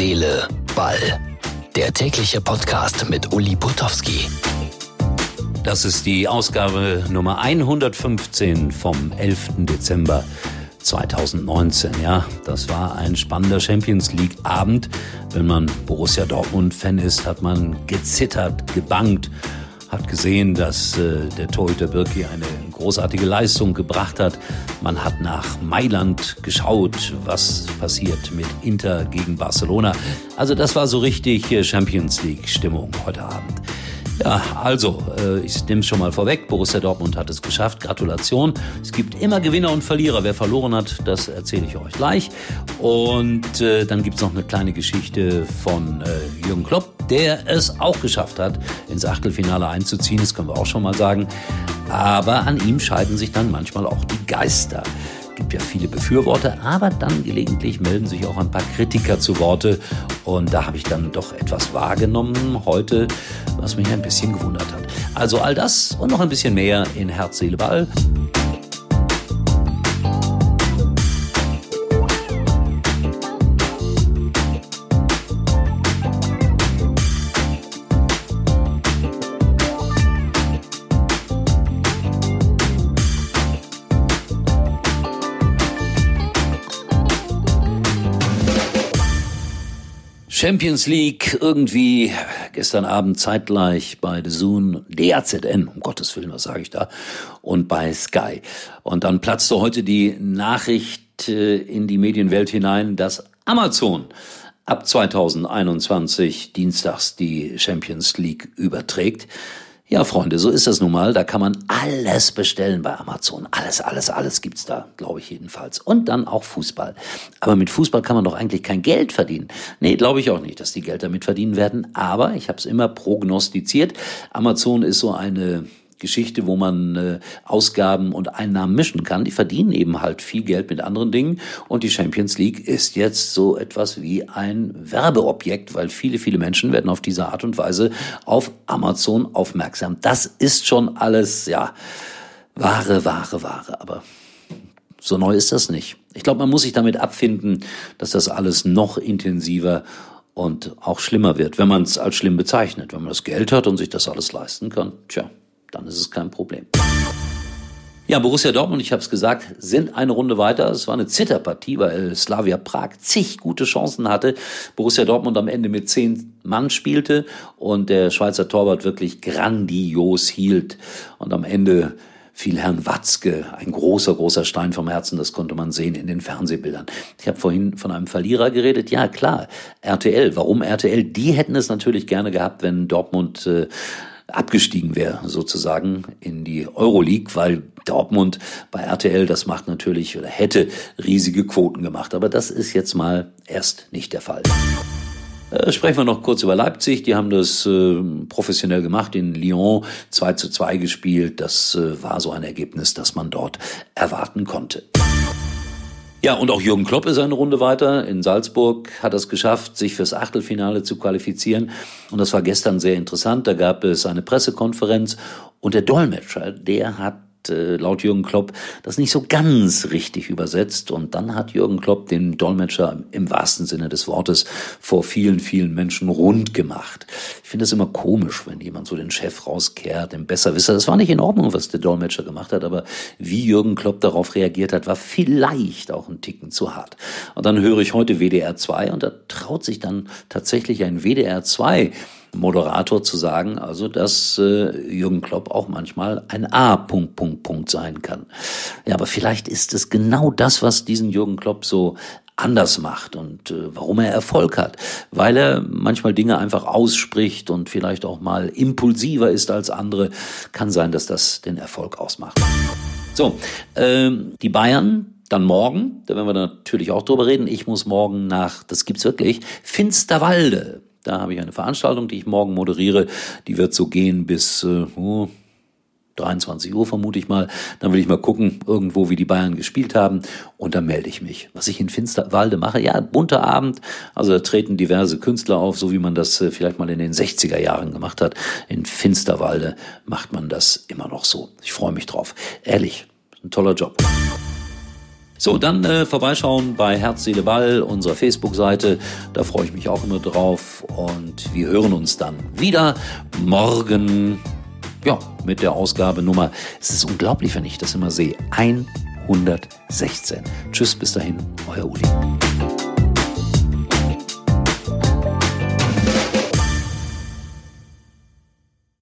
Seele, Ball. Der tägliche Podcast mit Uli Putowski. Das ist die Ausgabe Nummer 115 vom 11. Dezember 2019. Ja, das war ein spannender Champions League Abend. Wenn man Borussia Dortmund Fan ist, hat man gezittert, gebangt hat gesehen, dass äh, der Torhüter Birki eine großartige Leistung gebracht hat. Man hat nach Mailand geschaut, was passiert mit Inter gegen Barcelona. Also das war so richtig äh, Champions League Stimmung heute Abend. Ja, also, äh, ich nehme es schon mal vorweg. Borussia Dortmund hat es geschafft. Gratulation. Es gibt immer Gewinner und Verlierer. Wer verloren hat, das erzähle ich euch gleich. Und äh, dann gibt's noch eine kleine Geschichte von äh, Jürgen Klopp, der es auch geschafft hat, ins Achtelfinale einzuziehen. Das können wir auch schon mal sagen. Aber an ihm scheiden sich dann manchmal auch die Geister gibt ja viele Befürworter, aber dann gelegentlich melden sich auch ein paar Kritiker zu Worte. Und da habe ich dann doch etwas wahrgenommen heute, was mich ein bisschen gewundert hat. Also all das und noch ein bisschen mehr in Herz, Seele, Ball. Champions League irgendwie gestern Abend zeitgleich bei The Zoom, DAZN, um Gottes Willen, was sage ich da, und bei Sky. Und dann platzte heute die Nachricht äh, in die Medienwelt hinein, dass Amazon ab 2021 dienstags die Champions League überträgt. Ja, Freunde, so ist das nun mal. Da kann man alles bestellen bei Amazon. Alles, alles, alles gibt's da, glaube ich jedenfalls. Und dann auch Fußball. Aber mit Fußball kann man doch eigentlich kein Geld verdienen. Nee, glaube ich auch nicht, dass die Geld damit verdienen werden. Aber ich habe es immer prognostiziert. Amazon ist so eine Geschichte, wo man äh, Ausgaben und Einnahmen mischen kann. Die verdienen eben halt viel Geld mit anderen Dingen. Und die Champions League ist jetzt so etwas wie ein Werbeobjekt, weil viele, viele Menschen werden auf diese Art und Weise auf Amazon aufmerksam. Das ist schon alles, ja, Ware, Ware, Ware. Aber so neu ist das nicht. Ich glaube, man muss sich damit abfinden, dass das alles noch intensiver und auch schlimmer wird, wenn man es als schlimm bezeichnet. Wenn man das Geld hat und sich das alles leisten kann, tja, dann ist es kein Problem. Ja, Borussia Dortmund, ich habe es gesagt, sind eine Runde weiter. Es war eine Zitterpartie, weil Slavia Prag zig gute Chancen hatte. Borussia Dortmund am Ende mit zehn Mann spielte und der Schweizer Torwart wirklich grandios hielt. Und am Ende fiel Herrn Watzke ein großer, großer Stein vom Herzen. Das konnte man sehen in den Fernsehbildern. Ich habe vorhin von einem Verlierer geredet. Ja, klar, RTL. Warum RTL? Die hätten es natürlich gerne gehabt, wenn Dortmund äh, abgestiegen wäre, sozusagen in die Euroleague, weil Dortmund bei RTL, das macht natürlich oder hätte riesige Quoten gemacht. Aber das ist jetzt mal erst nicht der Fall. Äh, sprechen wir noch kurz über Leipzig. Die haben das äh, professionell gemacht, in Lyon 2 zu 2 gespielt. Das äh, war so ein Ergebnis, das man dort erwarten konnte. Ja, und auch Jürgen Klopp ist eine Runde weiter. In Salzburg hat es geschafft, sich fürs Achtelfinale zu qualifizieren. Und das war gestern sehr interessant. Da gab es eine Pressekonferenz und der Dolmetscher, der hat äh, laut Jürgen Klopp das nicht so ganz richtig übersetzt. Und dann hat Jürgen Klopp den Dolmetscher im wahrsten Sinne des Wortes vor vielen, vielen Menschen rund gemacht. Ich finde es immer komisch, wenn jemand so den Chef rauskehrt, den Besserwisser. Das war nicht in Ordnung, was der Dolmetscher gemacht hat, aber wie Jürgen Klopp darauf reagiert hat, war vielleicht auch ein Ticken zu hart. Und dann höre ich heute WDR 2 und da traut sich dann tatsächlich ein WDR 2 Moderator zu sagen, also dass äh, Jürgen Klopp auch manchmal ein A. Punkt, Punkt, Punkt sein kann. Ja, aber vielleicht ist es genau das, was diesen Jürgen Klopp so anders macht und äh, warum er Erfolg hat, weil er manchmal Dinge einfach ausspricht und vielleicht auch mal impulsiver ist als andere, kann sein, dass das den Erfolg ausmacht. So, ähm, die Bayern dann morgen, da werden wir natürlich auch drüber reden. Ich muss morgen nach, das gibt's wirklich, Finsterwalde. Da habe ich eine Veranstaltung, die ich morgen moderiere. Die wird so gehen bis äh, oh, 23 Uhr vermute ich mal. Dann will ich mal gucken, irgendwo, wie die Bayern gespielt haben. Und dann melde ich mich. Was ich in Finsterwalde mache, ja, bunter Abend. Also da treten diverse Künstler auf, so wie man das äh, vielleicht mal in den 60er Jahren gemacht hat. In Finsterwalde macht man das immer noch so. Ich freue mich drauf. Ehrlich, ein toller Job. So, dann äh, vorbeischauen bei Herz, Seele, Ball, unserer Facebook-Seite. Da freue ich mich auch immer drauf. Und wir hören uns dann wieder morgen. Ja, mit der Ausgabe Nummer. Es ist unglaublich, wenn ich das immer sehe. 116. Tschüss, bis dahin, euer Uli.